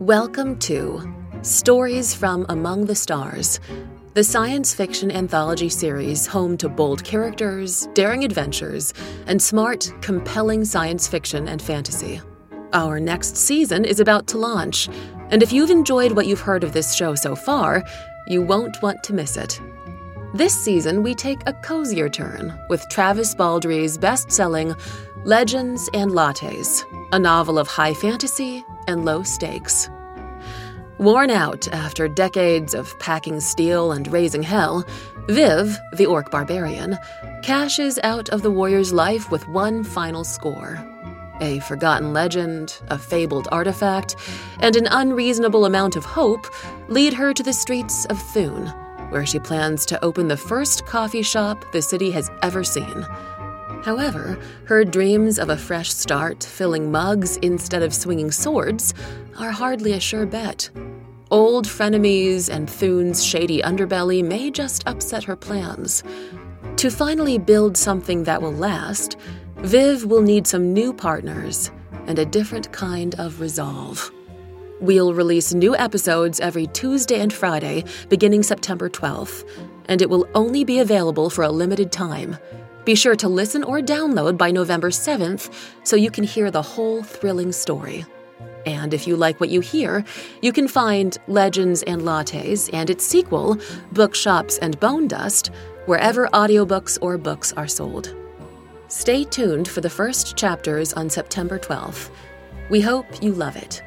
Welcome to Stories from Among the Stars, the science fiction anthology series home to bold characters, daring adventures, and smart, compelling science fiction and fantasy. Our next season is about to launch, and if you've enjoyed what you've heard of this show so far, you won't want to miss it. This season, we take a cozier turn with Travis Baldree's best selling Legends and Lattes, a novel of high fantasy and low stakes. Worn out after decades of packing steel and raising hell, Viv, the orc barbarian, cashes out of the warrior's life with one final score. A forgotten legend, a fabled artifact, and an unreasonable amount of hope lead her to the streets of Thune, where she plans to open the first coffee shop the city has ever seen. However, her dreams of a fresh start, filling mugs instead of swinging swords, are hardly a sure bet. Old frenemies and Thune's shady underbelly may just upset her plans. To finally build something that will last, Viv will need some new partners and a different kind of resolve. We'll release new episodes every Tuesday and Friday beginning September 12th, and it will only be available for a limited time. Be sure to listen or download by November 7th so you can hear the whole thrilling story. And if you like what you hear, you can find Legends and Lattes and its sequel, Bookshops and Bone Dust, wherever audiobooks or books are sold. Stay tuned for the first chapters on September 12th. We hope you love it.